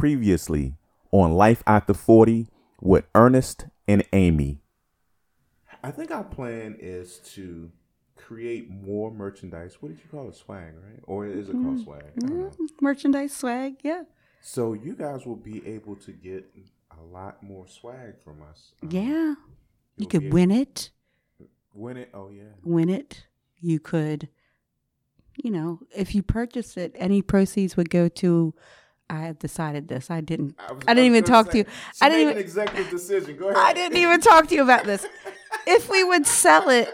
Previously on Life After 40 with Ernest and Amy. I think our plan is to create more merchandise. What did you call it? Swag, right? Or is it called swag? I don't. Merchandise swag, yeah. So you guys will be able to get a lot more swag from us. Um, Yeah. you'll You be could win it. Win it. Oh yeah. Win it. You could, you know, if you purchase it, any proceeds would go to. I have decided this. I didn't. was- I didn't was even talk say, to you. I didn't even. an executive decision. Go ahead. I didn't even talk to you about this. If we would sell it,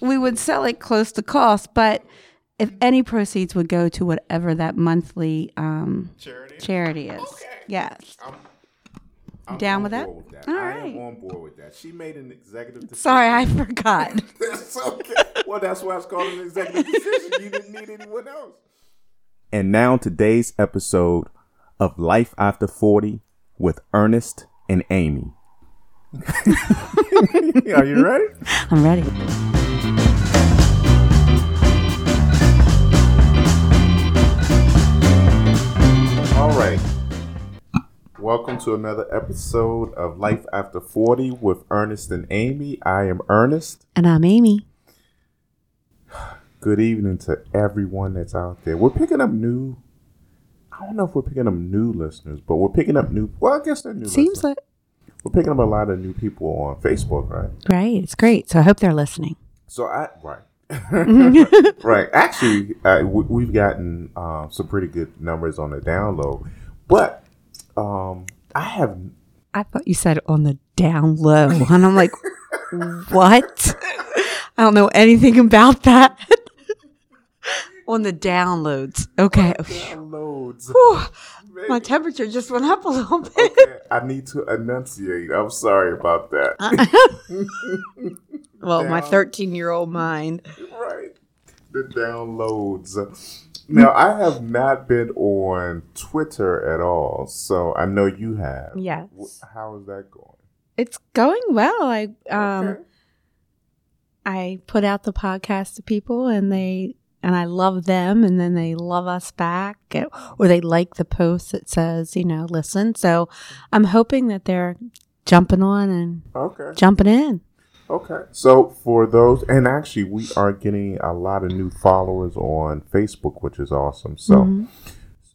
we would sell it close to cost. But if any proceeds would go to whatever that monthly um, Charity. charity is, Okay. yes. I'm, I'm Down with that? board that. All I right. am on board with that. She made an executive decision. Sorry, I forgot. That's okay. Well, that's why it's called an executive decision. You didn't need anyone else. And now today's episode of Life After 40 with Ernest and Amy. Are you ready? I'm ready. All right. Welcome to another episode of Life After 40 with Ernest and Amy. I am Ernest. And I'm Amy. Good evening to everyone that's out there. We're picking up new. I don't know if we're picking up new listeners, but we're picking up new. Well, I guess they're new. Seems listeners. like we're picking up a lot of new people on Facebook, right? right. It's great. So I hope they're listening. So I right, right. Actually, uh, we, we've gotten um, some pretty good numbers on the download, but um, I have I thought you said on the down low, and I'm like, what? I don't know anything about that. On the downloads. Okay. downloads. My temperature just went up a little bit. Okay, I need to enunciate. I'm sorry about that. Well, my 13 year old mind. right. The downloads. Now, I have not been on Twitter at all, so I know you have. Yes. How is that going? It's going well. I um Okay. I put out the podcast to people and they and I love them and then they love us back eh, or they like the post that says, you know, listen. So I'm hoping that they're jumping on and Okay. jumping in. Okay. So for those, and actually, we are getting a lot of new followers on Facebook, which is awesome. So, Mhm.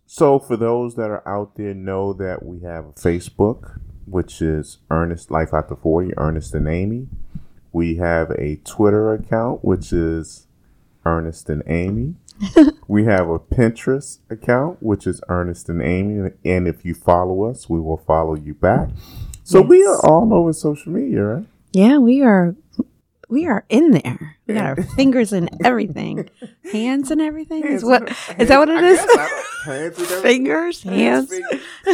so for those that are out there, know that we have a Facebook, which is Ernest Life After Forty, Ernest and Amy. We have a Twitter account, which is Ernest and Amy. we have a Pinterest account, which is Ernest and Amy. And if you follow us, we will follow you back. So we are all over social media, right? Yeah, we are we are in there. We got our fingers in everything. Hands and everything. Is what is that what it is? guess, I don't- hands and. Fingers, hands. fingers.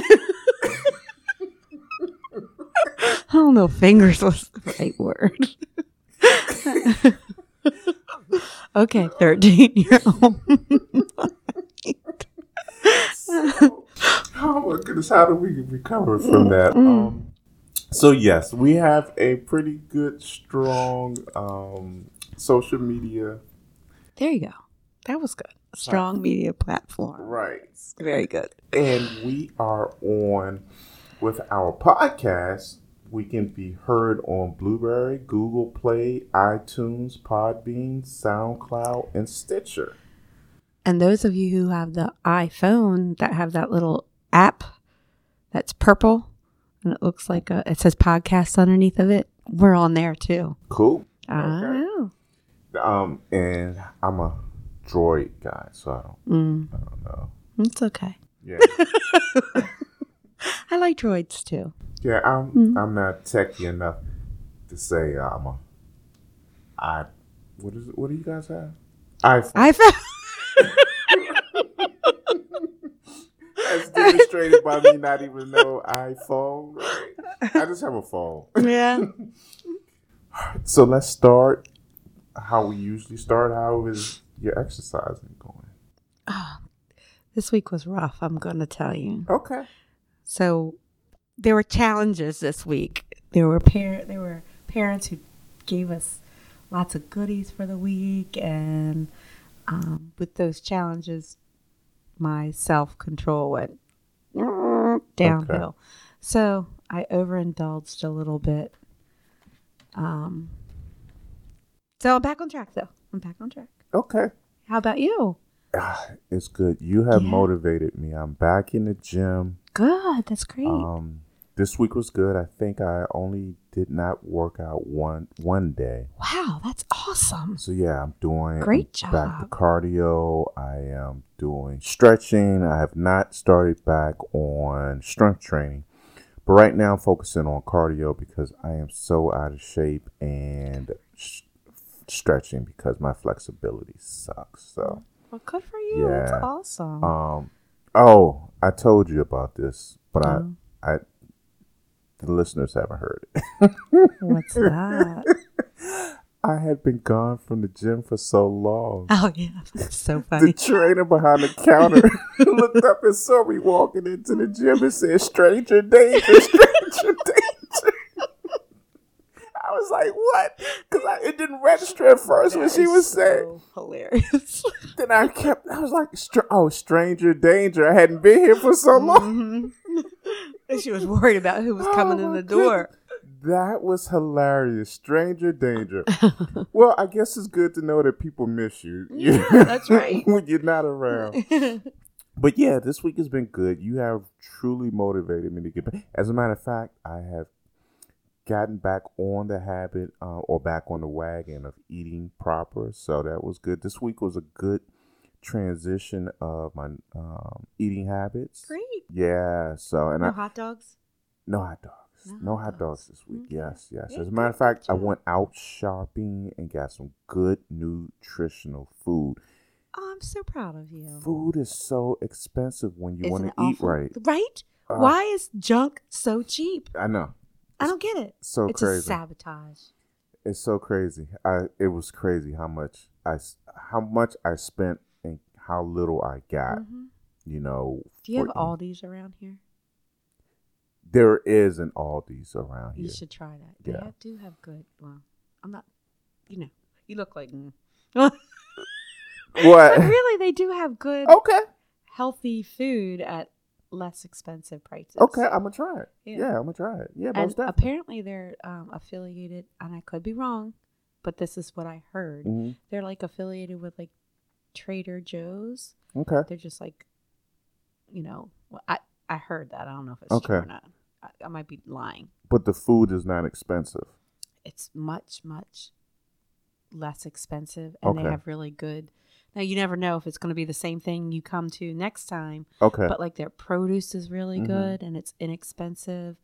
I don't know. Fingers was the right word. Okay, thirteen year old. Oh my goodness, how do we recover from that? Um, so yes, we have a pretty good, strong um, social media. There you go. That was good. Strong media platform. Right. Very good. And we are on with our podcast. We can be heard on Blubrry, Google Play, iTunes, Podbean, SoundCloud, and Stitcher. And those of you who have the iPhone that have that little app that's purple and it looks like a, it says podcast underneath of it, we're on there too. Cool. Oh. Um, and I'm a Droid guy, so I don't, Mm, I don't know. it's okay. Yeah, I like droids too. Yeah. I'm Mm-hmm. I'm not techy enough to say I'm a. I what is it? What do you guys have? iPhone. iPhone. As demonstrated by me not even know iPhone. Right? I just have a phone. yeah. So let's start how we usually start. How is your exercising going? Oh, This week was rough, I'm going to tell you. Okay. So there were challenges this week. There were par- there were parents who gave us lots of goodies for the week, and um, with those challenges, my self control went. downhill. So I overindulged a little bit. Um. So I'm back on track, though. I'm back on track. Okay. How about you? Ah, It's good. You have Yeah. motivated me. I'm back in the gym. Good. That's great. Um, this week was good. I think I only did not work out one one day. wow, that's awesome. So yeah, I'm doing Great I'm Back to cardio. I am doing stretching. I have not started back on strength training, but right now I'm focusing on cardio because I am so out of shape and sh- stretching because my flexibility sucks. So. Well, good for you. That's awesome. Um. Oh, I told you about this, but Oh. I, I, the listeners haven't heard it. What's that? I had been gone from the gym for so long. oh yeah, that's so funny. The trainer behind the counter looked up and saw me walking into the gym and said, "Stranger danger, stranger danger." I was like, "What?" Because it didn't register at first when she was saying. hilarious. Then I kept. I was like, Str- "Oh, stranger danger." I hadn't been here for so long. Mhm. And she was worried about who was coming Oh, in the door. That was hilarious. Stranger danger. well, I guess it's good to know that people miss you. Yeah, that's right. when you're not around. But yeah, this week has been good. You have truly motivated me to get back. As a matter of fact, I have gotten back on the habit uh, or back on the wagon of eating proper. So that was good. This week was a good transition of my um, eating habits. Great. Yeah. So and No I hot dogs. no hot dogs. No No, hot dogs dogs. this week. Okay. Yes, yes. As a matter of fact, I went out shopping and got some good nutritional food. Oh, I'm so proud of you. Food is so expensive when you want to eat awful? right. Right? Uh, Why is junk so cheap? I know. I don't get it. So it's a crazy. sabotage. It's so crazy. I it was crazy how much I how much I spent and how little I got. Mhm. You know. Do you have for- Aldi's around here? There is an Aldi's around You here. You should try that. They Yeah. have, do have good. Well, I'm not. You know, you look like. mm. What? But really, they do have good, okay. healthy food at less expensive prices. Okay, I'm gonna try it. Yeah. Yeah, I'm gonna try it. Yeah, and most definitely. apparently they're um, affiliated, and I could be wrong, but this is what I heard. Mhm. They're like affiliated with like Trader Joe's. Okay. They're just like, you know, I I heard that. I don't know if it's true or Okay. not. I, I might be lying. But the food is not expensive. It's much much less expensive, and they have really good. Now you never know if it's going to be the same thing you come to next time, Okay. but like their produce is really Mhm. good and it's inexpensive,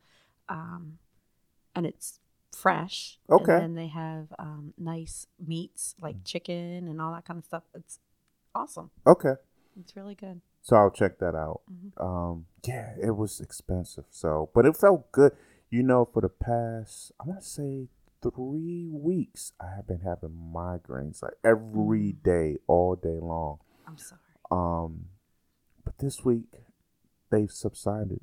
um, and it's fresh. Okay. and they have um, nice meats like chicken and all that kind of stuff. It's awesome. okay. It's really good. So I'll check that out. Mhm. Um, yeah, it was expensive. So, but it felt good. You know, for the past, I want to say three weeks, I have been having migraines like every Mm. all day long. I'm sorry. Um, but this week they've subsided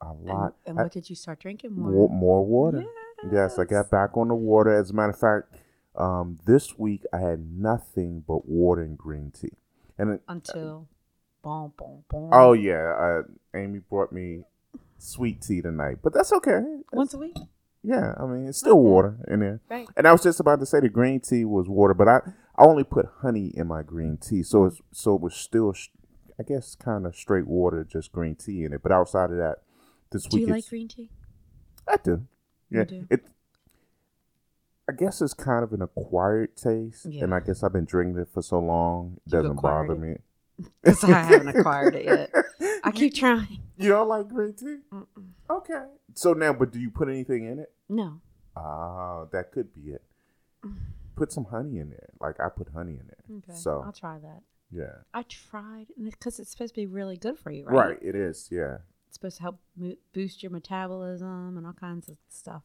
a lot. and I- what did you start drinking more? More water. Yes, I got back on the water. As a matter of fact, um, this week I had nothing but water and green tea. And it, until boom, boom, boom. oh yeah, uh, Amy brought me sweet tea tonight, but that's okay. once a week, Yeah, I mean it's still Okay. water in there. right? And I was just about to say the green tea was water, but I I only put honey in my green tea, so it's so it was still, I guess, kind of straight water, just green tea in it. But outside of that, this Do week you like green tea? I do. You Yeah, do? it. I guess it's kind of an acquired taste, Yeah. and I guess I've been drinking it for so long, it You've doesn't bother it. me. Because I haven't acquired it yet. I keep trying. You don't like green tea? Mm-mm. Okay. So now, but do you put anything in it? No. Ah, that could be it. Put some honey in there. Like I put honey in there. Okay. So I'll try that. yeah. I tried because it's supposed to be really good for you, right? Right. It is. Yeah. It's supposed to help mo- boost your metabolism and all kinds of stuff.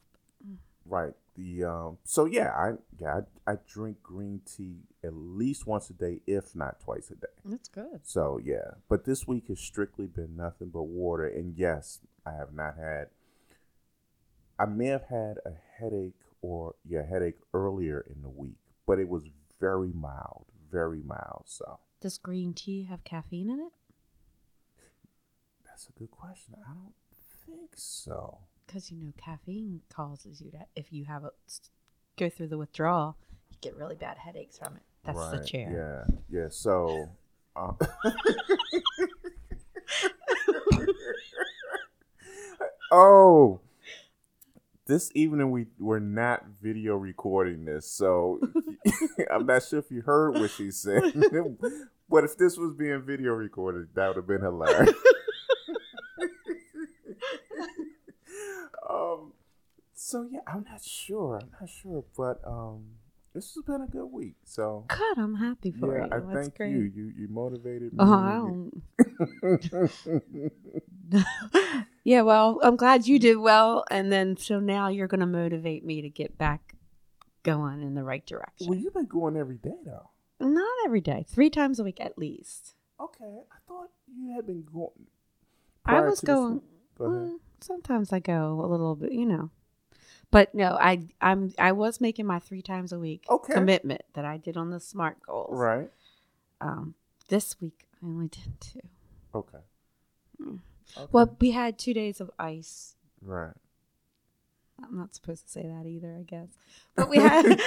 Right. The um. So yeah, I yeah I, I drink green tea at least once a day, if not twice a day. That's good. So yeah, but this week has strictly been nothing but water. And yes, I have not had. I may have had a headache or yeah headache earlier in the week, but it was very mild, very mild. So Does green tea have caffeine in it? that's a good question. I don't. think so. Because you know, caffeine causes you to, if you have a go through the withdrawal, you get really bad headaches from it. That's the chair. Yeah, yeah. So, uh, oh, this evening we were not video recording this, so I'm not sure if you heard what she said. but if this was being video recorded, that would have been hilarious. um, so yeah, I'm not sure. I'm not sure, but um, this has been a good week. So God, I'm happy for yeah, you. I That's thank great. you. You you motivated me. Oh, I yeah, well, I'm glad you did well, and then so now you're going to motivate me to get back going in the right direction. well, you've been going every day though. Not every day, three times a week at least. Okay, I thought you had been going. I was going. Go. Mm, sometimes I go a little bit, you know, but no, I I'm I was making my three times a week Okay. commitment that I did on the smart goals. Right. Um, this week I only did two. Okay. Mm. Okay. Well, we had two days of ice. right. I'm not supposed to say that either, I guess. But we had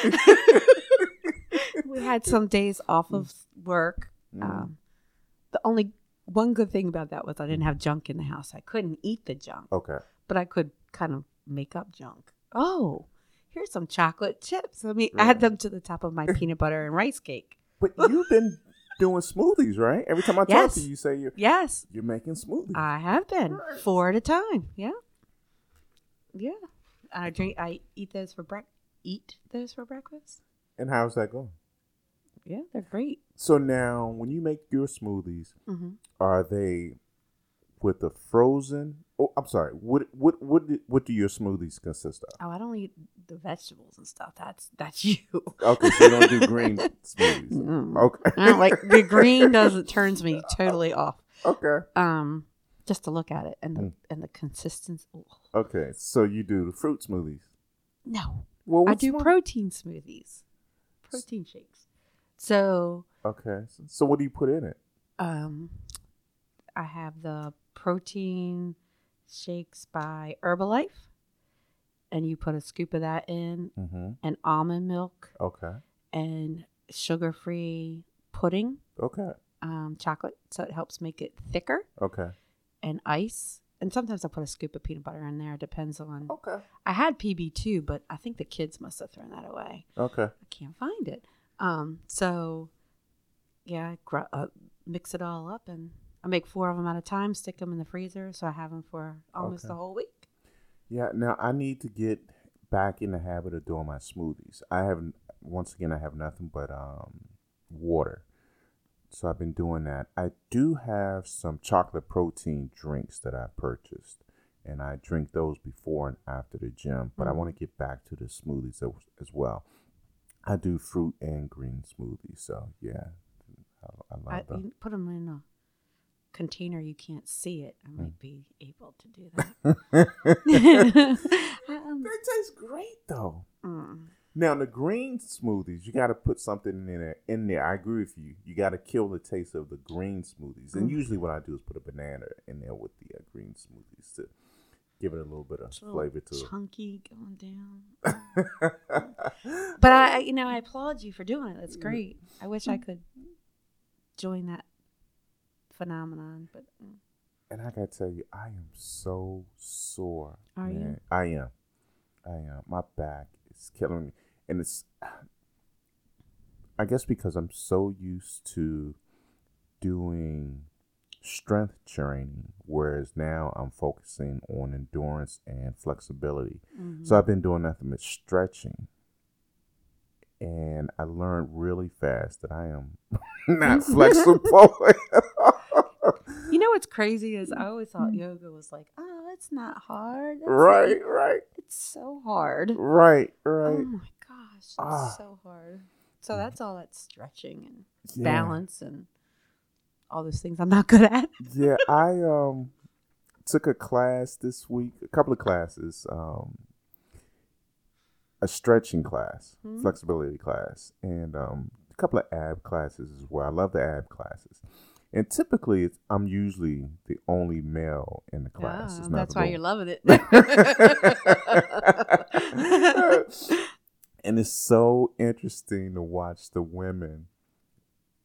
we had some days off of work. Mm. Um, the only one good thing about that was I didn't have junk in the house. I couldn't eat the junk, Okay. but I could kind of make up junk. Oh, here's some chocolate chips. Let me Right. add them to the top of my peanut butter and rice cake. But you've been doing smoothies, right? Every time I talk Yes. to you, you say you're Yes, you're making smoothies. I have been Right. four at a time. Yeah, yeah. I drink. I eat those for break. Eat those for breakfast. and how's that going? Yeah, they're great. So now, when you make your smoothies, hmm are they with the frozen? Oh, I'm sorry. What what what do, what do your smoothies consist of? Oh, I don't eat the vegetables and stuff. That's that's you. Okay, so you don't do green smoothies. Mm. Okay. I don't like the green doesn't turns me totally off. Okay. Um, just to look at it and the Mm. and the consistency. Okay. So you do the fruit smoothies. No, Well, I do one- protein smoothies, protein shakes. So, Okay. So, so what do you put in it? um, I have the protein shakes by Herbalife, and you put a scoop of that in, Mm-hmm. and almond milk, Okay. and sugar-free pudding, Okay. um, chocolate, so it helps make it thicker, Okay. and ice. And sometimes I put a scoop of peanut butter in there. It depends on. Okay. I had PB too, but I think the kids must have thrown that away. Okay. I can't find it. Um, so yeah, I gr- uh, mix it all up, and I make four of them at a time. Stick them in the freezer, so I have them for almost Okay. the whole week. Yeah. Now I need to get back in the habit of doing my smoothies. I haven't. Once again, I have nothing but um, water. So I've been doing that. I do have some chocolate protein drinks that I purchased, and I drink those before and after the gym. But I Mhm. want to get back to the smoothies as, well. I do fruit and green smoothies. So yeah, I, I love I them. put them in a container you can't see it. I Mm. might be able to do that. um, They taste great though. mm. Now the green smoothies, you got to put something in there. In there, I agree with you. You got to kill the taste of the green smoothies. And Mm. usually, what I do is put a banana in there with the uh, green smoothies to give it a little bit of little flavor to it. chunky going down. But I, you know, I applaud you for doing it. Mm. That's great. I wish I could join that phenomenon, but mm. and I gotta tell you, I am so sore. Are you? I am. I am. My back is killing me, and it's. I guess because I'm so used to doing strength training, whereas now I'm focusing on endurance and flexibility. Mhm. So I've been doing nothing but stretching. And I learned really fast that I am not flexible. you know what's crazy is I always thought yoga was like, oh, it's not hard. That's right, like- right, it's so hard. right, right. Oh my gosh, it's Ah. so hard. So that's all that stretching and Yeah. balance and all those things I'm not good at. yeah, I um took a class this week, a couple of classes, um a stretching class, Mhm. flexibility class, and um a couple of ab classes as well. I love the ab classes. And typically, it's, I'm usually the only male in the class. Ah, wow, Oh, that's why you're loving it. and it's so interesting to watch the women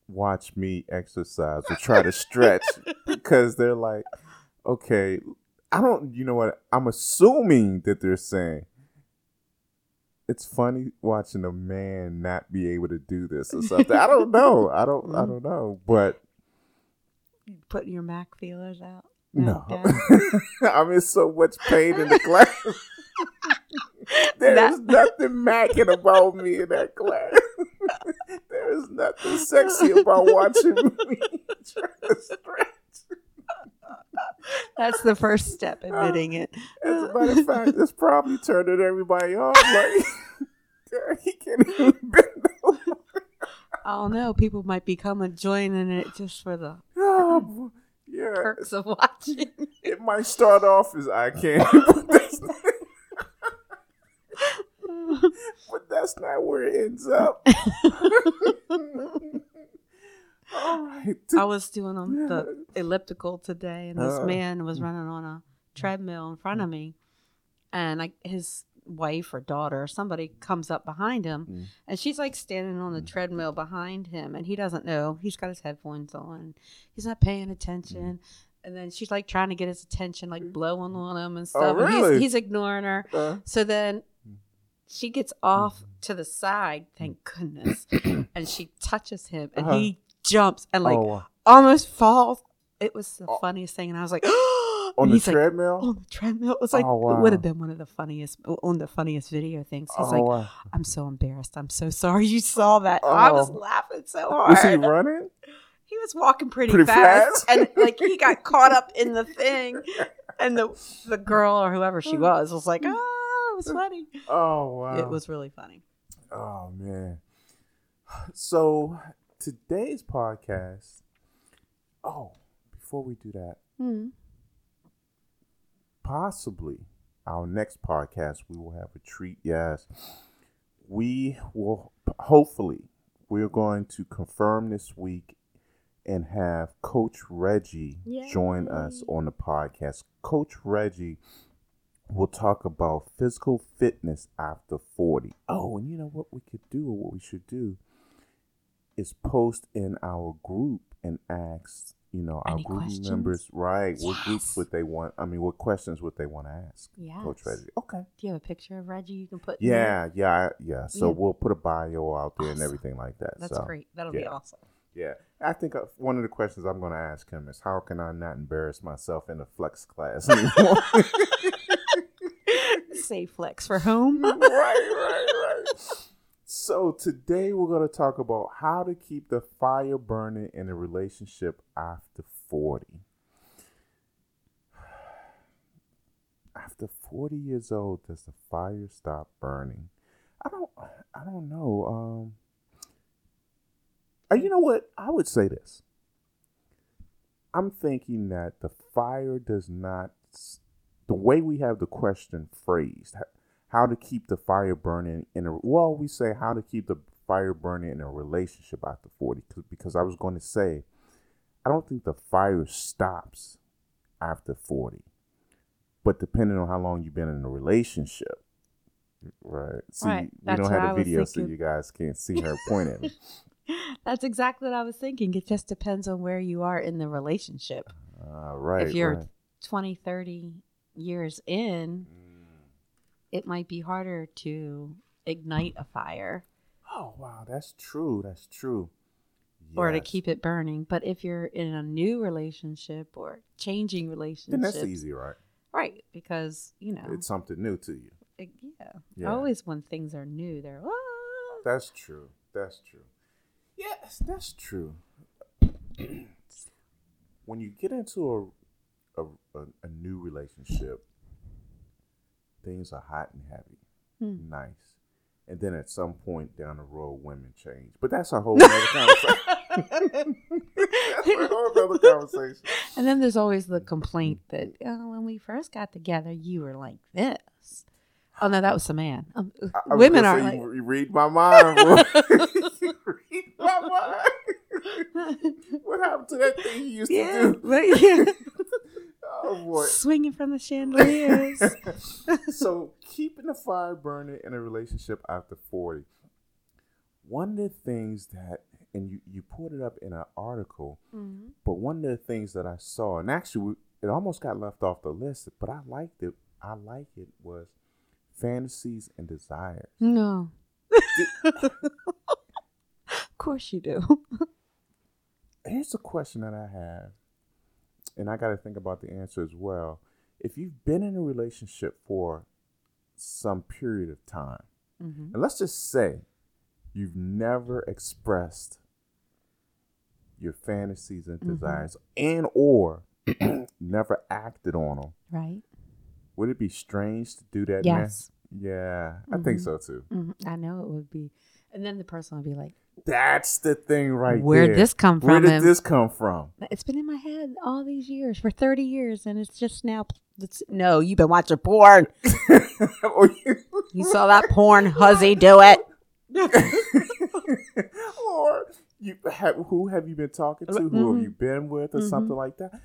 watch me exercise or try to stretch because they're like, okay, I don't, you know what? I'm assuming that they're saying it's funny watching a man not be able to do this or something. I don't know. I don't. I mm-hmm. don't know. But Putting your Mac feelers out. no, I'm in so much pain in the class. There's nothing macking about me in that class. there is nothing sexy about watching me try to stretch. That's the first step, admitting uh, it. As a matter of fact, it's probably turning everybody off. Like, he can't even bend over. I don't know. People might be coming joining it just for the Oh, yeah, perks of watching. it might start off as I can't, but that's not, but that's not where it ends up. All right. I was doing on the elliptical today, and this Uh. man was running on a treadmill in front of me, and I, his wife or daughter or somebody comes up behind him, Mm. and she's like standing on the treadmill behind him, and he doesn't know. He's got his headphones on. He's not paying attention. And then she's like trying to get his attention, like blowing on him and stuff. and really? he's, he's ignoring her. Uh, So then she gets off to the side, thank goodness, and she touches him, and Uh-huh. he jumps and like oh, almost falls. It was the Oh. funniest thing, and I was like, on the he's like, treadmill. on the treadmill. It was like Oh, it would have been one of the funniest on the funniest video things. He's oh, like, wow. I'm so embarrassed. I'm so sorry you saw that. I was Oh. laughing so hard. was he running? He was walking pretty, Pretty fast, fast? and like he got caught up in the thing, and the the girl or whoever she was was like, "Oh, it was funny." Oh wow! It was really funny. Oh man. So today's podcast. Oh, before we do that, Hmm. Possibly our next podcast we will have a treat. Yes, we will. Hopefully, we're going to confirm this week and have Coach Reggie join us on the podcast. Coach Reggie will talk about physical fitness after 40. Oh, and you know what we could do or what we should do is post in our group and ask, you know, our Any group questions? members, right, what groups would they want, I mean, what questions would they want to ask Yeah. Coach Reggie? Okay. Do you have a picture of Reggie you can put? in there? Yeah, yeah, yeah. So Yeah. we'll put a bio out there and everything like that. That's so, great. That'll be awesome. Yeah, I think uh, one of the questions I'm going to ask him is how can I not embarrass myself in a flex class anymore? Safe flex for home. right, right, right. So today we're going to talk about how to keep the fire burning in a relationship after 40. After 40 years old, does the fire stop burning? I don't I don't know. Um you know what? I would say this. I'm thinking that the fire does not the way we have the question phrased, how to keep the fire burning in a well, we say how to keep the fire burning in a relationship after 40 because I was going to say I don't think the fire stops after 40. But depending on how long you've been in a relationship, right? See, Right, we that's don't have a video, so you guys can't see her point at me. That's exactly what I was thinking. It just depends on where you are in the relationship. Uh, right. if you're right. 20, 30 years in, it might be harder to ignite a fire Oh wow, that's true. That's true. or to keep it burning. But if you're in a new relationship or changing relationship, then that's easy, right? right? Because you know, It's something new to you. it- yeah. Yeah. Always when things are new, they're "Ah." That's true. That's true. Yes, that's true. when you get into a, a a a new relationship, things are hot and heavy, Hmm. nice, and then at some point down the road, women change. But that's a whole other conversation. that's a whole other conversation. And then there's always the complaint that oh, when we first got together, you were like this. Oh no, that was the man. Um, I- I women are like, you, read my mind. read my mind. what happened to that thing you used yeah, to do? but yeah. Boy. Swinging from the chandeliers. so keeping the fire burning in a relationship after 40 one of the things that and you, you put it up in an article Mhm. but one of the things that i saw and actually it almost got left off the list but i liked it i like it was fantasies and desires No. of course you do. here's a question that i have and i got to think about the answer as well if you've been in a relationship for some period of time hmm And let's just say you've never expressed your fantasies and Mhm. desires and or never acted on them. Right? Would it be strange to do that now? Yes. Yeah, I think Mhm. so too. hmm I know it would be. And then the person would be like, That's the thing right Where'd there. this come Where from? Where did And this come from? It's been in my head all these years for 30 years, and it's just now. It's, no, you've been watching porn. You- You saw that porn, huzzy, do it. or you have who have you been talking to? Who have Mhm. you been with, or Mhm. something like that?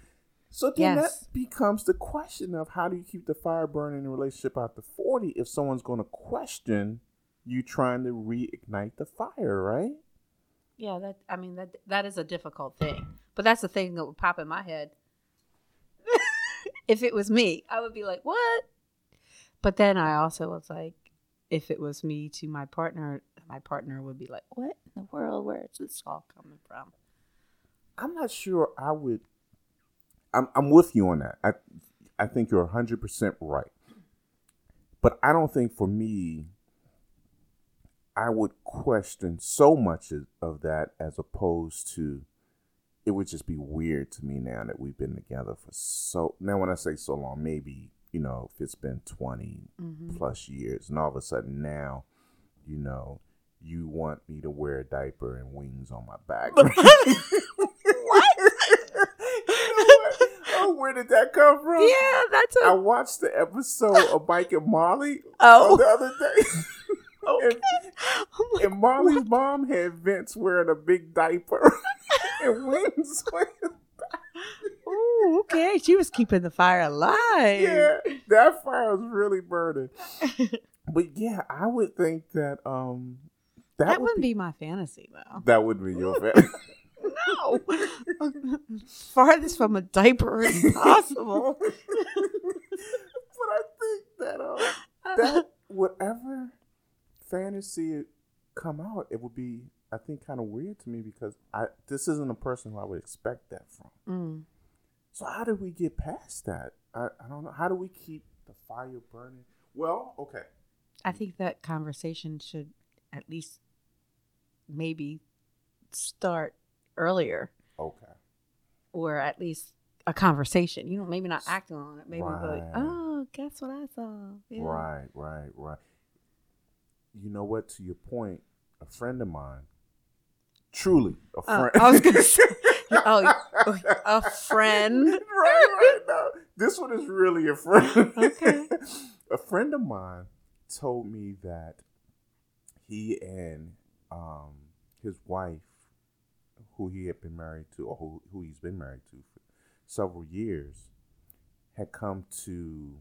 So then Yes. that becomes the question of how do you keep the fire burning in a relationship after forty if someone's going to question you trying to reignite the fire, right? Yeah, that I mean that that is a difficult thing. But that's the thing that would pop in my head. if it was me, I would be like, "What?" But then I also was like, if it was me to my partner, my partner would be like, "What in the world? Where is this all coming from?" I'm not sure I would. I'm I'm with you on that. I I think you're hundred percent right, but I don't think for me. I would question so much of- that as opposed to it would just be weird to me now that we've been together for so now when I say so long, maybe, you know, if it's been 20 Mhm. plus years and all of a sudden now, you know, you want me to wear a diaper and wings on my back. oh, where did that come from? Yeah, that's I a watched the episode of Mike and Molly Oh. the other day. okay. and, and Molly's mom had Vince wearing a big diaper and wings. on his Ooh, okay. She was keeping the fire alive. yeah, that fire was really burning. But yeah, I would think that um that, That would wouldn't be, be my fantasy though. that would be your fantasy. No. Farthest from a diaper as possible. but I think that um that whatever fantasy come out, it would be I think kind of weird to me because I this isn't a person who I would expect that from. Mm. So how do we get past that? I, I don't know. How do we keep the fire burning? Well, okay. I think that conversation should at least maybe start earlier Okay. or at least a conversation. You know, maybe not acting on it. Maybe be like, oh, guess what I saw? Yeah. Right, right, right. You know what? To your point, a friend of mine, truly a Oh, friend. I was to say, oh, a friend. right, right. No, this one is really a friend. Okay. a friend of mine told me that he and um, his wife, who he had been married to, or who, who he's been married to for several years, had come to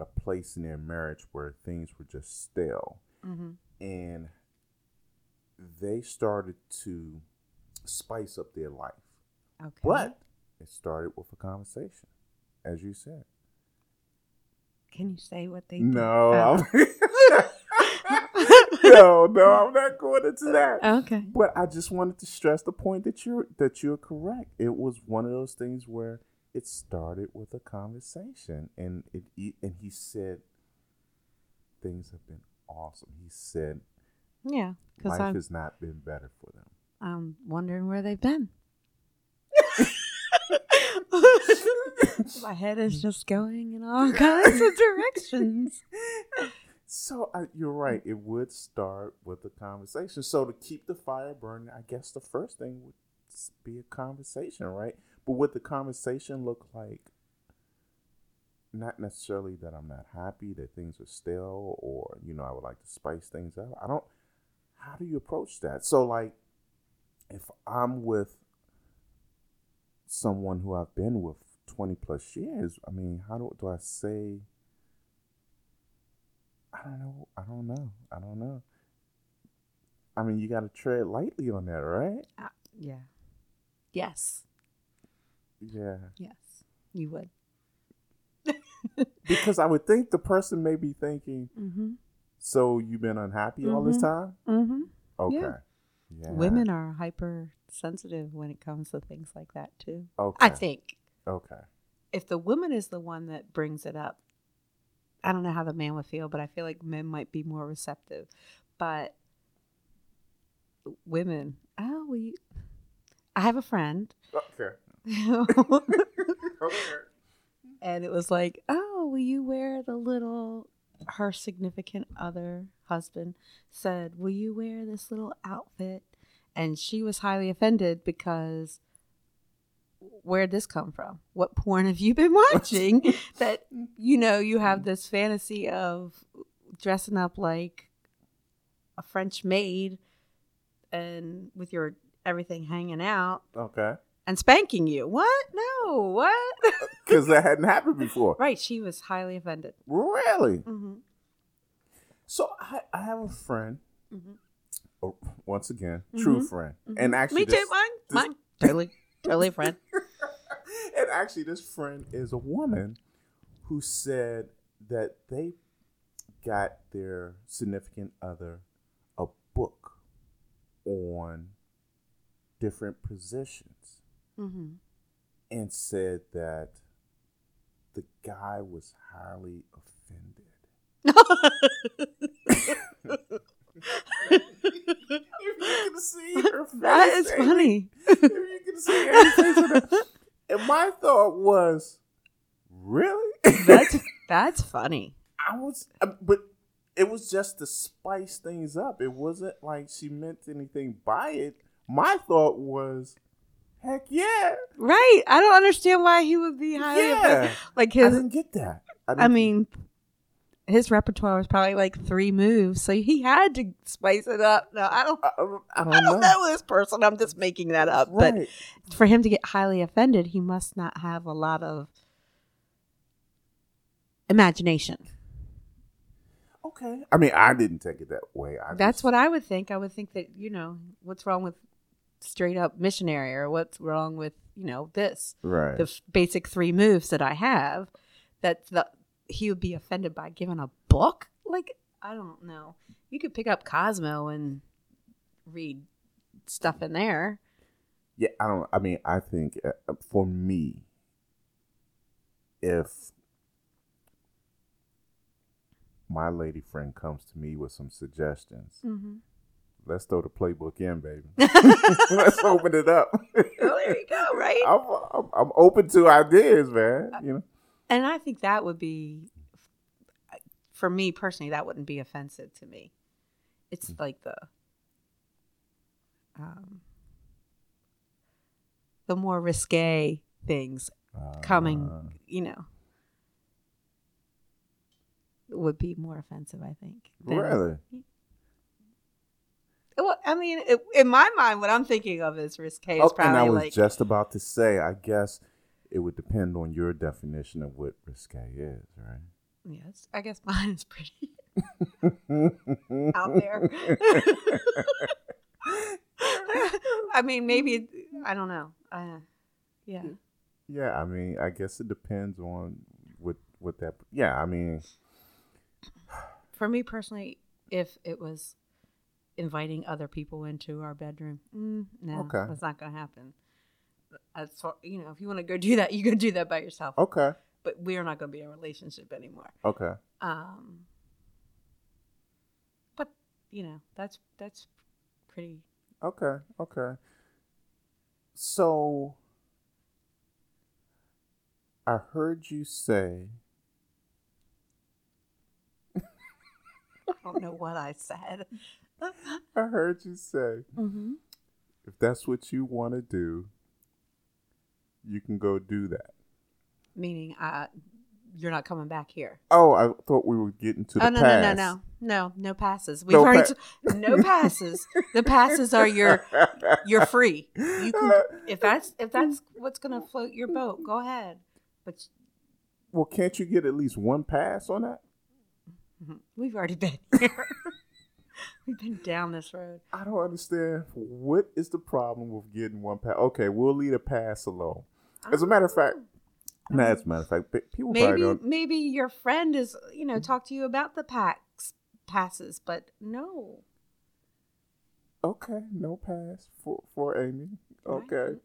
a place in their marriage where things were just stale. Hmm And they started to spice up their life. Okay. But it started with a conversation, as you said. Can you say what they did? No, Oh. No, no, I'm not going into that. Okay. But I just wanted to stress the point that you're that you're correct. It was one of those things where it started with a conversation, and it and he said things have been awesome. He said Yeah. Because life I'm, has not been better for them. I'm wondering where they've been. My head is just going in all kinds of directions. So you're right. It would start with a conversation. So to keep the fire burning, I guess the first thing would be a conversation, right? But would the conversation look like? Not necessarily that I'm not happy that things are stale, or you know, I would like to spice things up. I don't. How do you approach that? So like, if I'm with someone who I've been with 20 plus years, I mean, how do, do I say? I don't know. I don't know. I don't know. I mean, you got to tread lightly on that, right? Uh, yeah. Yes. Yeah. Yes. You would. Because I would think the person may be thinking, Mm-hmm. so you've been unhappy all this Mhm. time? Mm-hmm. Okay. Yeah. Yeah. Women are hypersensitive when it comes to things like that too. Okay. I think Okay. if the woman is the one that brings it up, I don't know how the man would feel, but I feel like men might be more receptive. But women, oh, we. I have a friend, Okay. and it was like, oh, will you wear the little? Her significant other husband said, "Will you wear this little outfit?" And she was highly offended because where'd this come from? What porn have you been watching that you know you have this fantasy of dressing up like a French maid and with your everything hanging out Okay. And spanking you? What? No, what? Because that hadn't happened before. right, she was highly offended. Really? hmm So I, I have a friend, hmm oh, once again, true Mhm. friend. Mhm. And actually, Me this, too, mine, this- mine, totally, totally friend. and actually, this friend is a woman who said that they got their significant other a book on different positions hmm and said that the guy was highly offended. If you can see her face, that is Amy, funny. If you can see her face And my thought was, really? That's that's funny. I was, uh, but it was just to spice things up. It wasn't like she meant anything by it. My thought was, heck yeah, Right. I don't understand why he would be highly yeah. offended. Like I didn't get that. I didn't- mean, his repertoire was probably like three moves, so he had to spice it up. No, I don't. I, I- I don't I don't know. know this person. I'm just making that up. Right. But for him to get highly offended, he must not have a lot of imagination. okay. I mean, I didn't take it that way. I That's just- what I would think. I would think that you know what's wrong with straight up missionary, or what's wrong with you know this Right. the f- basic three moves that I have. That the he would be offended by giving a book. Like I don't know. You could pick up Cosmo and read stuff in there. Yeah, I don't. I mean, I think uh, for me, if my lady friend comes to me with some suggestions, Mm-hmm. Let's throw the playbook in, baby. let's open it up. Oh, there you go. Right. I'm, I'm, I'm open to ideas, man. You know. And I think that would be, for me personally, that wouldn't be offensive to me. It's like the, um, the more risque things coming, Uh, you know, would be more offensive. I think. than- really? Well, I mean, it, in my mind, what I'm thinking of is risque is Oh, and I was like just about to say, I guess it would depend on your definition of what risque is, right? yes. I guess mine is pretty out there. I mean, maybe I don't know. Uh, yeah, Yeah, I mean, I guess it depends on what what that. Yeah, I mean, for me personally, if it was inviting other people into our bedroom, mm, no, Okay. that's not going to happen. Far, you know, if you want to go do that, you go do that by yourself. okay, But we're not going to be in a relationship anymore. okay, Um, but you know, that's that's pretty. okay, okay. So, I heard you say, I don't know what I said. I heard you say, mm-hmm. if that's what you want to do, you can go do that. Meaning, uh, you're not coming back here. Oh, I thought we were getting to the oh no, pass. no, no, no, no, no passes. We've No already pa- no passes. The passes are your you're free. You can if that's if that's what's gonna float your boat, go ahead. But well, can't you get at least one pass on that? we've already been here. We've been down this road. I don't understand. What is the problem with getting one pass? Okay, we'll leave a pass alone. As a matter of fact, no, as a matter of fact, pe- people probably Maybe don't. maybe your friend is you know talk to you about the packs passes, but no. Okay, no pass for for Amy. Okay.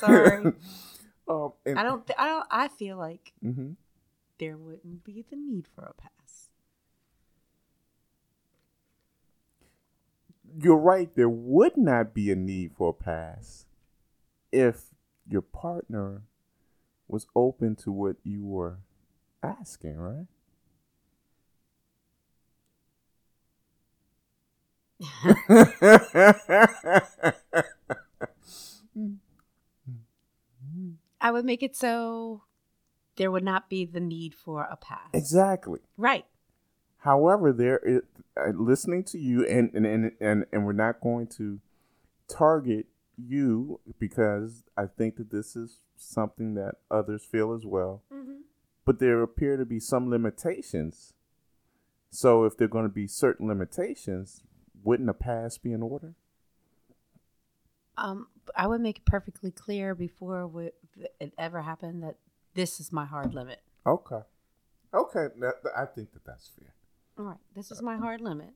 Sorry. um, and, I don't. th- I don't. I feel like hmm there wouldn't be the need for a pass. You're right. There would not be a need for a pass if your partner was open to what you were asking, right? I would make it so there would not be the need for a pass. exactly. Right. However, there is uh, listening to you, and and, and and and we're not going to target you because I think that this is something that others feel as well. Mm-hmm. But there appear to be some limitations. So, if there are going to be certain limitations, wouldn't a pass be in order? Um, I would make it perfectly clear before we, it ever happened that this is my hard limit. Okay. Okay, I think that that's fair. All right, this is my hard limit,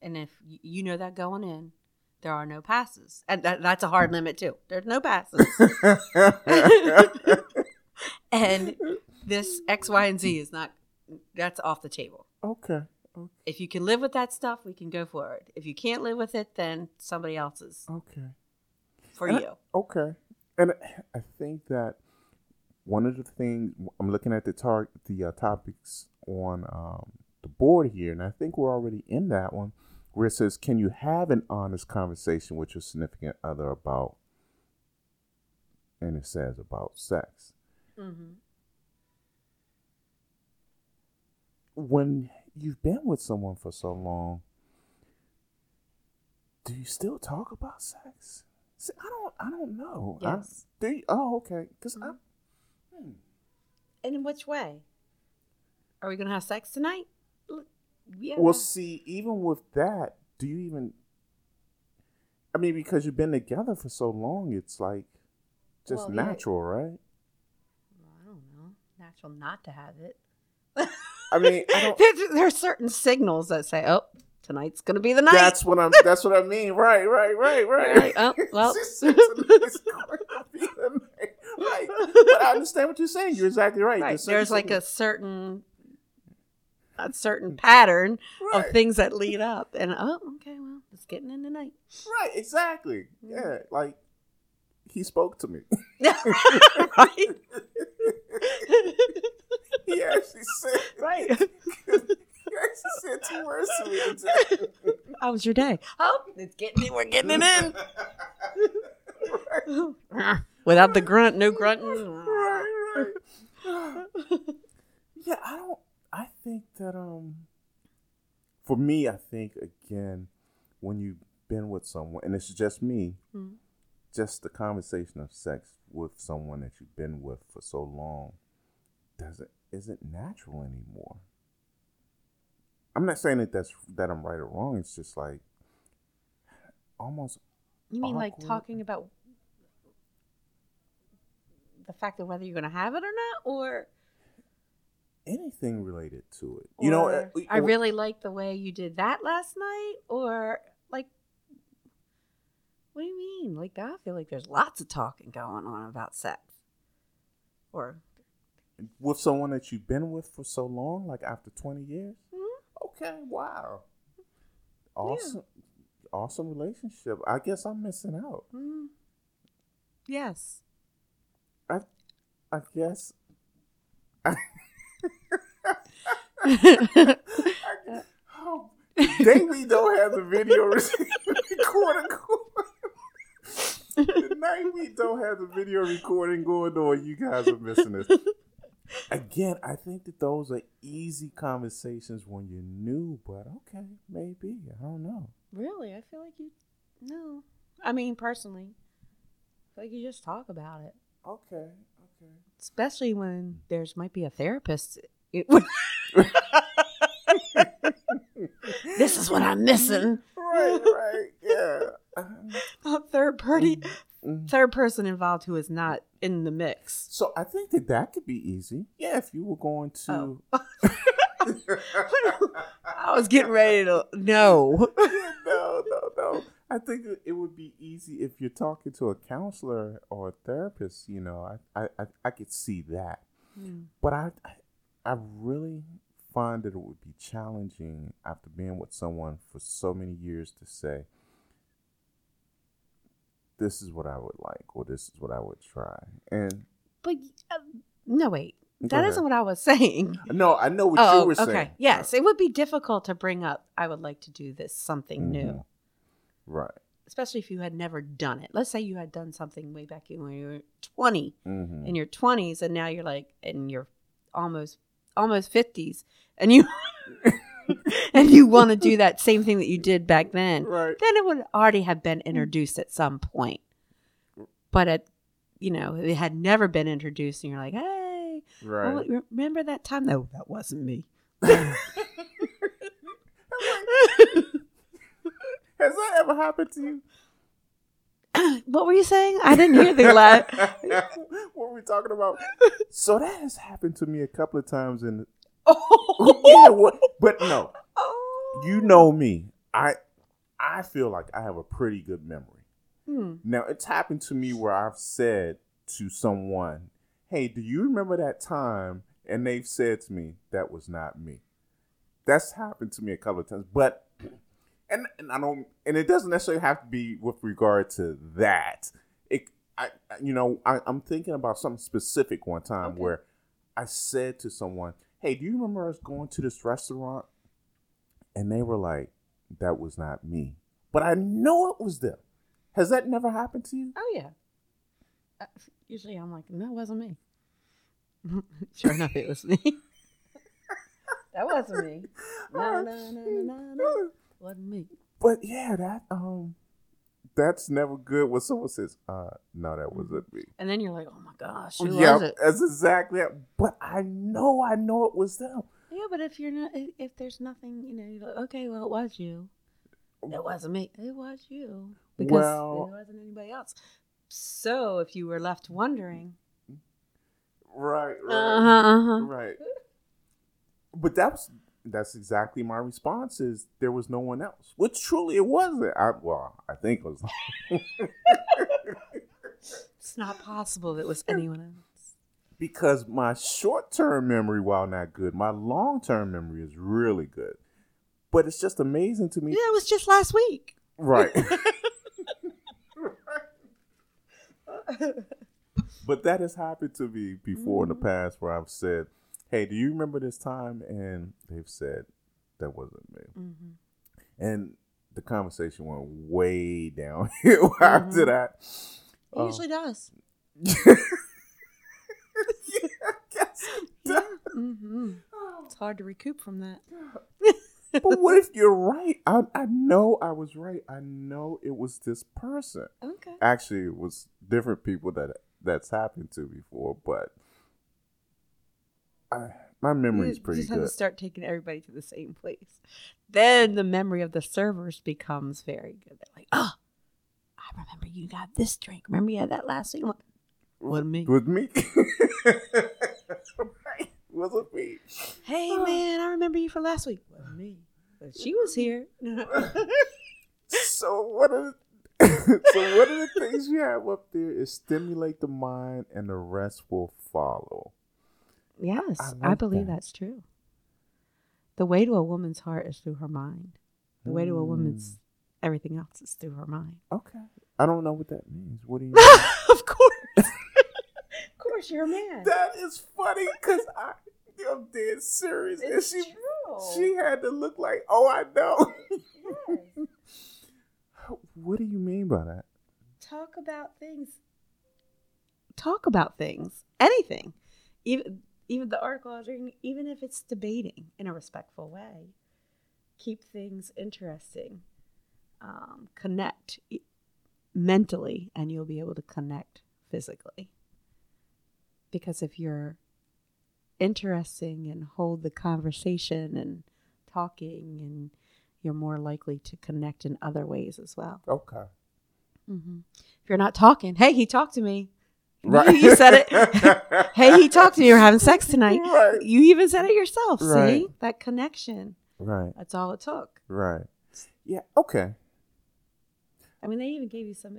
and if you know that going in, there are no passes, and that, that's a hard limit too. There's no passes, and this X, Y, and Z is not. That's off the table. okay. If you can live with that stuff, we can go forward. If you can't live with it, then somebody else's Okay. for And I- you. Okay. And I think that one of the things I'm looking at the tar- the uh, topics on um, the board here, and I think we're already in that one, where it says, "Can you have an honest conversation with your significant other about?" And it says about sex. Mm-hmm. When you've been with someone for so long, do you still talk about sex? See, I don't. I don't know. I- Yes. do you? Oh, okay. Because Mhm. I. Hmm. And in which way? Are we gonna have sex tonight? Yeah. Well, see, even with that, do you even? I mean, because you've been together for so long, it's like just Well, yeah. natural, right? I don't know. Natural not to have it. I mean, I don't. there, there are certain signals that say, "Oh, tonight's gonna be the night." That's what I'm. That's what I mean. Right, right, right, right. Right, oh, well. To be the night. right. But I understand what you're saying. You're exactly right. Right. certain There's like a certain a certain mm. pattern right, of things that lead up, and oh, okay, well, it's getting in tonight. right, exactly. Mm-hmm. Yeah, like he spoke to me. right. he actually said. right. He actually said two words to me. How was your day? Oh, it's getting we're getting it right, in. Without the grunt, no grunting. right, right. yeah, I don't. I think that um, for me, I think again, when you've been with someone, and it's just me, Mhm. just the conversation of sex with someone that you've been with for so long doesn't isn't natural anymore. I'm not saying that that's that I'm right or wrong. It's just like almost You mean like talking about the fact of whether you're going to have it or not, or anything related to it. You know, or, uh, I uh, really like the way you did that last night, or like, what do you mean? Like, I feel like there's lots of talking going on about sex, or with someone that you've been with for so long, like after 20 years. Mhm. Okay, wow. Awesome. Awesome relationship. I guess I'm missing out. mm, yes, I guess. oh, they we don't have the video recording going. The night we don't have the video recording going on, you guys are missing this. again, I think that those are easy conversations when you're new, but okay, maybe. I don't know. Really? I feel like you. No. I mean, personally, I feel like you just talk about it, Okay, okay. especially when there's might be a therapist. This is what I'm missing. Right, right, yeah. A third party, mhm. third person involved who is not in the mix. So I think that that could be easy. Yeah, if you were going to. Oh. I was getting ready to no. no, no, no. I think it- would be easy if you're talking to a counselor or a therapist. You know, I, I, I, I could see that. But I, I, I really find that it would be challenging after being with someone for so many years to say, "This is what I would like," or "This is what I would try." And But uh, no, wait. That isn't what I was saying. no, I know what oh, you were saying. okay. Yes, it would be difficult to bring up. I would like to do this something Mhm. new, Right. especially if you had never done it. Let's say you had done something way back when you were twenty, Mm-hmm. in your twenties, and now you're like in your almost almost fifties, and you and you want to do that same thing that you did back then. Right. Then it would already have been mm. introduced at some point. But at you know, it had never been introduced, and you're like, hey, oh, Right. Oh, you remember that time? No, that wasn't me. Has that ever happened to you? what were you saying? I didn't hear the last. what were we talking about? So that has happened to me a couple of times in oh, yeah, what, but no. Oh. You know me. I I feel like I have a pretty good memory. Hmm. Now, it's happened to me where I've said to someone, "Hey, do you remember that time?" and they've said to me, "That was not me." That's happened to me a couple of times, but and, and I don't, and it doesn't necessarily have to be with regard to that. It, I, you know, I, I'm thinking about something specific one time Okay. where I said to someone, "Hey, do you remember us going to this restaurant?" And they were like, "That was not me," but I know it was them. Has that never happened to you? Oh yeah. Uh, usually I'm like, no, it wasn't me. sure enough, it was me. that wasn't me. No, no, no, no, no, no. Wasn't me. But yeah, that um, that's never good when someone says, "Uh, no, that wasn't me." And then you're like, oh my gosh, who yeah, was it? that's exactly. It. But I know, I know it was them. Yeah, but if you're not, if, there's nothing, you know, you're like, okay, well, it was you. It wasn't me. It was you because Well- it wasn't anybody else. So if you were left wondering, Right, right, uh huh, uh huh. right. But that's that's exactly my response. Is there was no one else? Which truly it wasn't. I well, I think it was. It's not possible that it was anyone else. because my short term memory, while not good, my long term memory is really good. But it's just amazing to me. Yeah, it was just last week. Right. but that has happened to me before in the past where I've said, Hey, do you remember this time? And they've said, That wasn't me. Mm-hmm. And the conversation went way downhill after Mhm. that. It Oh. usually does. yeah, I it Yeah. does. Mm-hmm. It's hard to recoup from that. but what if you're right? I, I know I was right. I know it was this person. Okay. Actually, it was different people that that's happened to before, but I, my memory is You pretty just have good. to start taking everybody to the same place. Then the memory of the servers becomes very good. They're like, oh, I remember you got this drink. Remember you had that last week? Wasn't me. With me, right? Wasn't me. Hey man, I remember you from last week. Wasn't me. But she was here. So what are so one of the things you have up there is stimulate the mind, and the rest will follow. Yes, I I, believe that. that's true. The way to a woman's heart is through her mind. The way to a woman's mm. everything else is through her mind. Okay, I don't know what that means. What do you? mean? of course. of course, you're a man. that is funny because I, I'm dead serious, and It's she true. she had to look like, oh, I know. Yes. what do you mean by that? talk about things talk about things anything even even the article I was reading, even if it's debating in a respectful way, keep things interesting. Um, connect mentally, and you'll be able to connect physically. Because if you're interesting and hold the conversation and talking, and you're more likely to connect in other ways as well. Okay. hmm If you're not talking, hey, he talked to me. Right. You said it. hey, he talked to me. You're having sex tonight. Right. You even said it yourself. Right. See that connection. Right. That's all it took. Right. Yeah. Okay. I mean, they even gave you some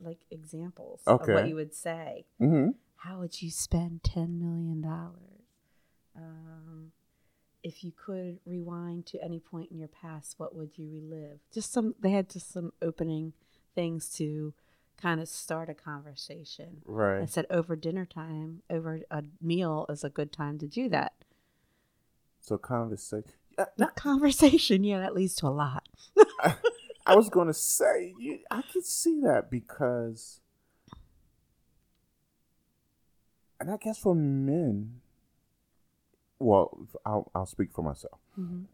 like examples of what you would say. Mm-hmm. How would you spend ten million dollars? Um, if you could rewind to any point in your past, what would you relive? Just some. They had just some opening things to kind of start a conversation. Right. I said over dinner time, over a meal is a good time to do that. So conversation. Yeah, Not conversation, yeah, that leads to a lot. I was going to say, you, I could see that because, and I guess for men, well, I'll, I'll speak for myself. Mhm.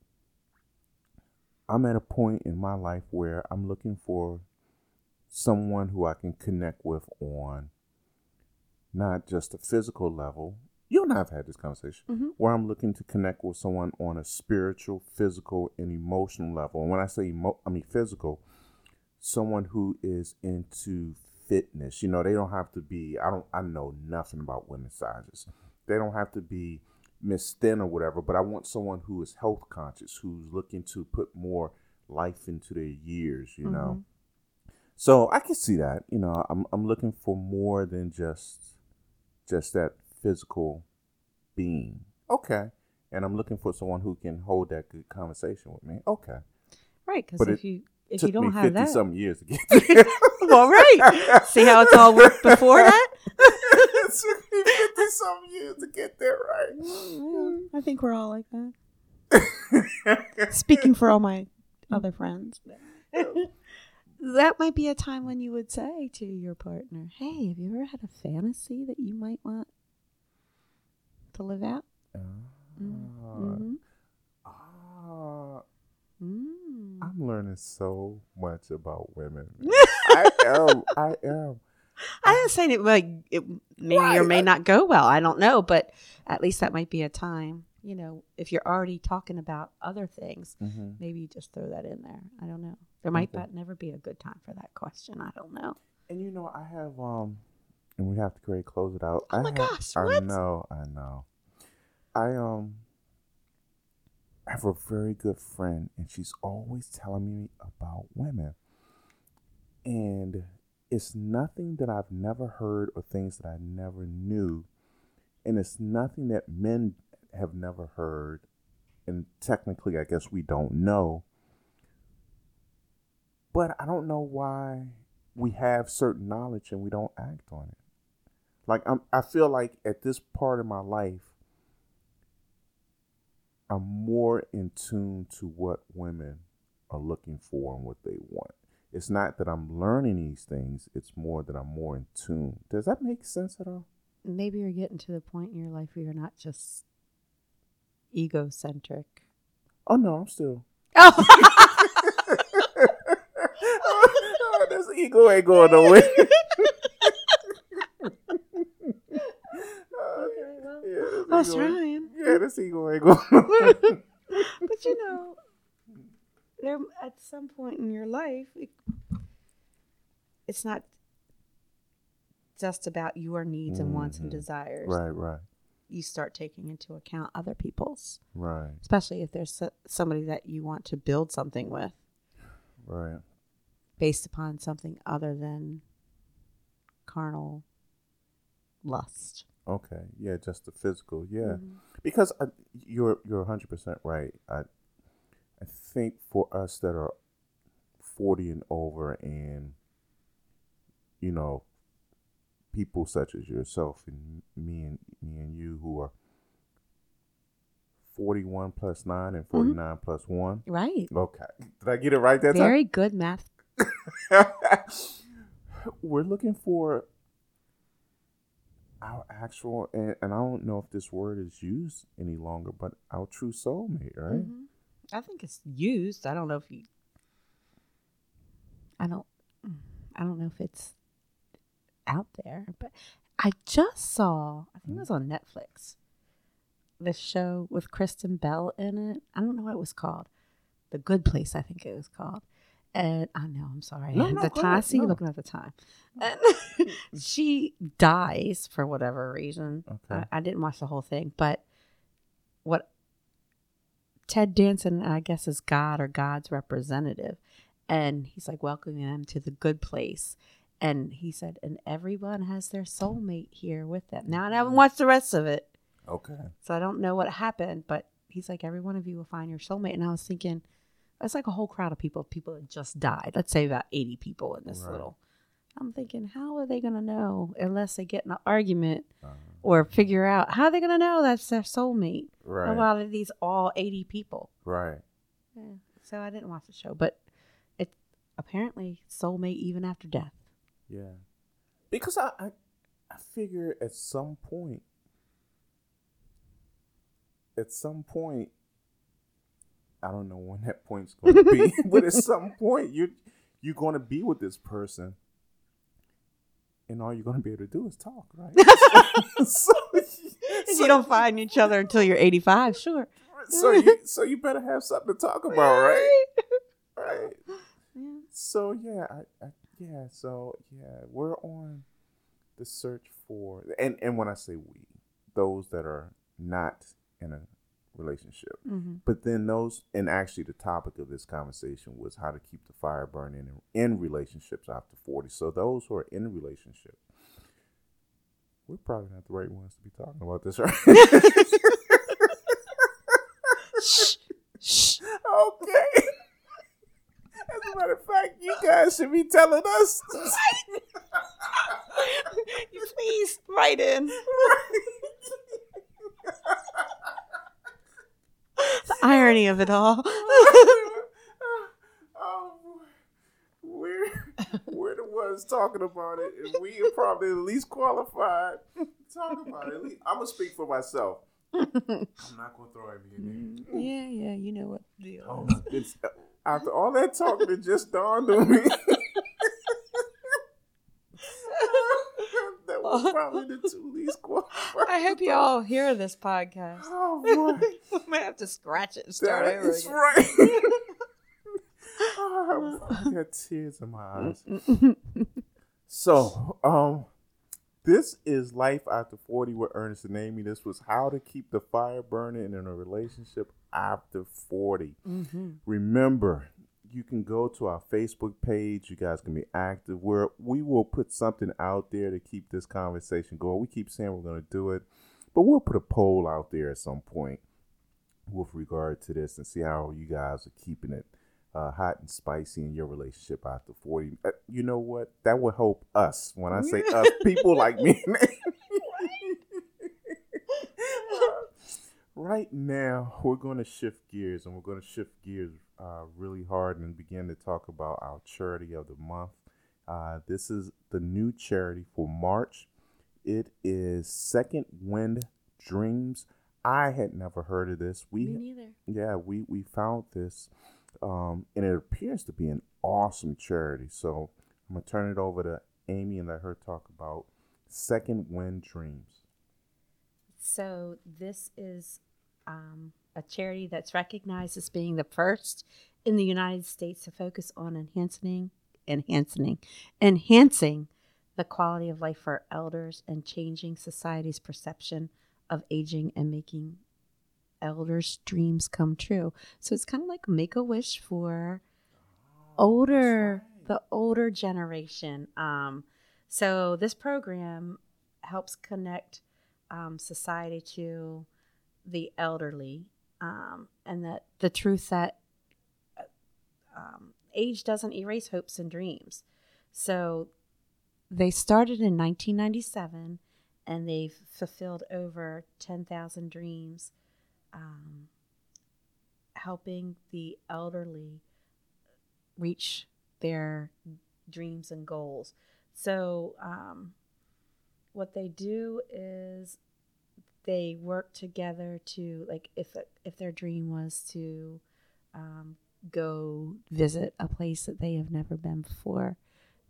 I'm at a point in my life where I'm looking for someone who I can connect with on not just a physical level. You and I have had this conversation Mhm. where I'm looking to connect with someone on a spiritual, physical, and emotional level. And when I say emo- I mean physical, someone who is into fitness. You know, they don't have to be. I don't. I know nothing about women's sizes. They don't have to be Miss Thin or whatever. But I want someone who is health conscious, who's looking to put more life into their years. You know. So I can see that. You know, I'm I'm looking for more than just just that physical being. Okay. And I'm looking for someone who can hold that good conversation with me. Okay. Right, because if you if you don't me have that, something years to get there. well, right. See how it's all worked before that? it took me fifty something years to get there, Well, I think we're all like that. Speaking for all my other friends. That might be a time when you would say to your partner, Hey, have you ever had a fantasy that you might want to live out? Ah, Mm-hmm. ah, Mm. I'm learning so much about women. I am. I am. I'm not saying it like it may or may not go well. I don't know, but at least that might be a time. You know, if you're already talking about other things, hmm maybe you just throw that in there. I don't know. There might Okay. not never be a good time for that question. I don't know. And you know, I have um, and we have to great close it out. Oh I my have- gosh, I what? know, I know. I um have a very good friend, and she's always telling me about women, and it's nothing that I've never heard or things that I never knew, and it's nothing that men have never heard, and technically, I guess we don't know. But I don't know why we have certain knowledge and we don't act on it. Like I'm, I feel like at this part of my life, I'm more in tune to what women are looking for and what they want. It's not that I'm learning these things; it's more that I'm more in tune. Does that make sense at all? Maybe you're getting to the point in your life where you're not just egocentric. Oh no, I'm still. Oh, oh, this ego ain't going nowhere. Okay, well, Yeah, I was ego- trying. Yeah, this ego ain't going nowhere. but you know, there at some point in your life, it, it's not just about your needs and wants and Mhm. desires. right, right, You start taking into account other people's, right, especially if there's somebody that you want to build something with right. Based upon something other than carnal lust. Okay, yeah, just the physical, yeah. Mhm. Because I, you're you're 100 percent right. I I think for us that are 40 and over, and you know, people such as yourself and me and me and you who are 41 plus nine and 49 plus one. Right. Okay, did I get it right that time? Very good math. we're looking for our actual, and, and I don't know if this word is used any longer, but our true soulmate, right? Mhm. I think it's used. I don't know if you. I don't. I don't know if it's out there, but I just saw. I think it was on Netflix. This show with Kristen Bell in it. I don't know what it was called. The Good Place, I think it was called. And I know, I'm sorry. No, no, the time, see, no. looking at the time. And she dies for whatever reason. Okay. I, I didn't watch the whole thing, but what Ted Danson, I guess, is God or God's representative. And he's like welcoming them to the good place. And he said, and everyone has their soulmate here with them. Now, I haven't mm. watched the rest of it, Okay. so I don't know what happened, but he's like, every one of you will find your soulmate. And I was thinking, that's like a whole crowd of people, people that just died. Let's say about 80 people in this Right. little. I'm thinking, how are they going to know unless they get in an argument Uh, or figure out how are they going to know that's their soulmate? right. A lot of these all 80 people. Right. Yeah. So I didn't watch the show, but it apparently soulmate even after death. Yeah. Because I, I I figure at some point at some point I don't know when that point's gonna be, but at some point you're you're gonna be with this person and all you're gonna be able to do is talk, right? so, If you don't find each other until you're 85, sure. so you so you better have something to talk about, right? Right. Yeah. So yeah, I, I yeah, so yeah, we're on the search for and and when I say we, those that are not in a relationship. Mm-hmm. But then those and actually the topic of this conversation was how to keep the fire burning in, in relationships after 40. So those who are in a relationship we're probably not the right ones to be talking about this, right? Okay. As a matter of fact, you guys should be telling us. Please write in. The irony of it all. um, we're we're the ones talking about it, and we are probably the least qualified to talk about it. At least, I'm gonna speak for myself. I'm not gonna throw every in there. yeah, yeah, you know what the deal Oh, is. it's, after all that talking, it just dawned on me. probably the two least qualified. I hope you all hear this podcast. Oh boy. I might have to scratch it and start That over again. right. oh, I got tears in my eyes. So, um, this is Life After 40 with Earnest and Amy. This was how to keep the fire burning in a relationship after 40. Mm-hmm. Remember, you can go to our Facebook page. You guys can be active. Where we will put something out there to keep this conversation going. We keep saying we're going to do it, but we'll put a poll out there at some point with regard to this and see how you guys are keeping it uh, hot and spicy in your relationship after 40. Uh, you know what? That would help us. When I say us, people like me. right now, we're going to shift gears and we're going to shift gears uh, really hard and begin to talk about our charity of the month. Uh, this is the new charity for March. It is Second Wind Dreams. I had never heard of this. We Me neither. yeah, we we found this, um, and it appears to be an awesome charity. So I'm gonna turn it over to Amy and let her talk about Second Wind Dreams. So this is um, a charity that's recognized as being the first in the United States to focus on enhancing, enhancing, enhancing the quality of life for elders and changing society's perception of aging and making elders' dreams come true. So it's kind of like make a wish for older the older generation um so this program helps connect um, society to the elderly um, and that the truth that uh, um, age doesn't erase hopes and dreams so they started in 1997 and they've fulfilled over 10,000 dreams um, helping the elderly reach their dreams and goals. So, um, what they do is they work together to like if if their dream was to um, go visit a place that they have never been before,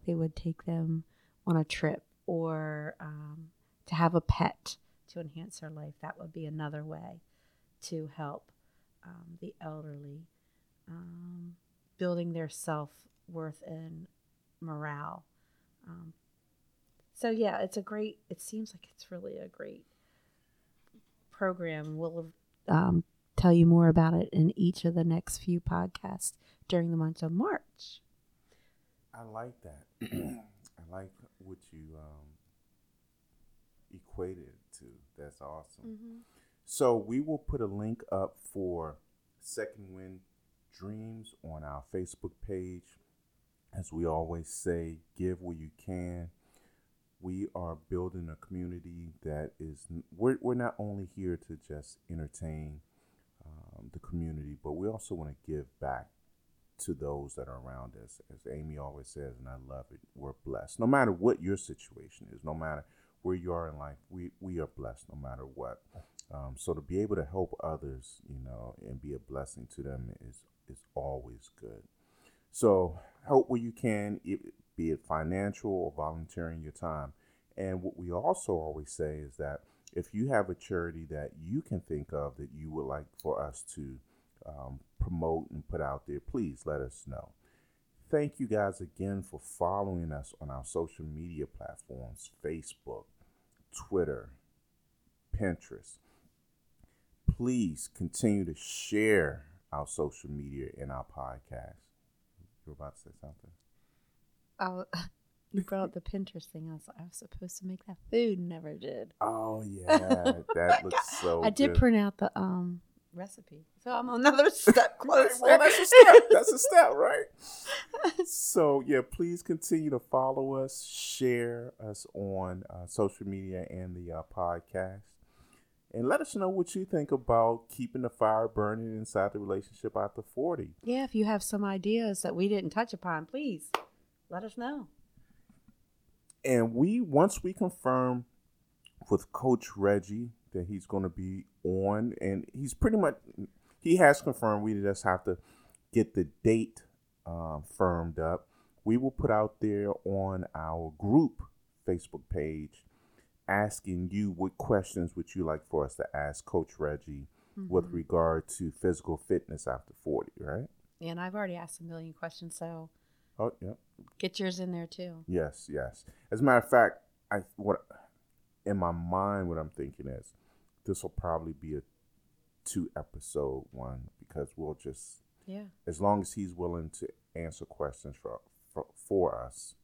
they would take them on a trip or um, to have a pet to enhance their life. That would be another way to help um, the elderly, um, building their self worth and morale. Um, so yeah, it's a great. It seems like it's really a great program. We'll um, tell you more about it in each of the next few podcasts during the month of March. I like that. I like what you um, equated to. That's awesome. Mm-hmm. So we will put a link up for Second Wind Dreams on our Facebook page. As we always say, give where you can. We are building a community that is, we're, we're not only here to just entertain um, the community, but we also want to give back to those that are around us. As Amy always says, and I love it, we're blessed. No matter what your situation is, no matter where you are in life, we, we are blessed no matter what. Um, so to be able to help others, you know, and be a blessing to them is is always good. So help where you can, be it financial or volunteering your time. And what we also always say is that if you have a charity that you can think of that you would like for us to um, promote and put out there, please let us know. Thank you guys again for following us on our social media platforms Facebook, Twitter, Pinterest. Please continue to share our social media and our podcast. You were about to say something? Oh, you brought up the Pinterest thing. I was, like, I was supposed to make that food, never did. Oh yeah, that looks so. I did print out the um recipe. So I'm another step closer. well, that's a step. That's a step, right? so yeah, please continue to follow us, share us on uh, social media and the uh, podcast, and let us know what you think about keeping the fire burning inside the relationship after forty. Yeah, if you have some ideas that we didn't touch upon, please let us know. And we once we confirm with Coach Reggie that he's going to be on, and he's pretty much he has confirmed. We just have to get the date um, firmed up. We will put out there on our group Facebook page asking you what questions would you like for us to ask Coach Reggie mm-hmm. with regard to physical fitness after 40, right? And I've already asked a million questions, so oh yeah, get yours in there too. Yes, yes. As a matter of fact, I what in my mind what I'm thinking is this will probably be a two episode one because we'll just yeah as long as he's willing to answer questions for for, for us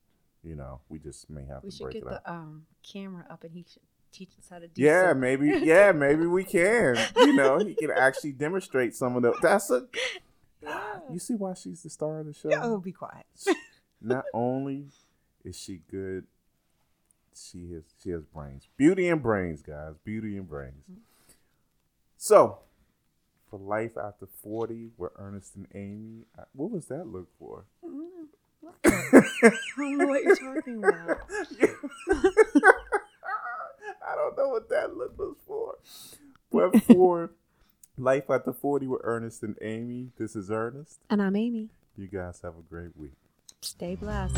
you know we just may have we to should get the um camera up and he should teach us how to do yeah something. maybe yeah maybe we can you know he can actually demonstrate some of the that's a you see why she's the star of the show oh be quiet not only is she good she has she has brains. Beauty and brains, guys. Beauty and brains. Mm-hmm. So, for life after forty, we're Earnest and Amy. What was that look for? I don't know what you're talking about. I don't know what that look was for. But for life after forty, we're Earnest and Amy. This is Earnest, and I'm Amy. You guys have a great week. Stay blessed.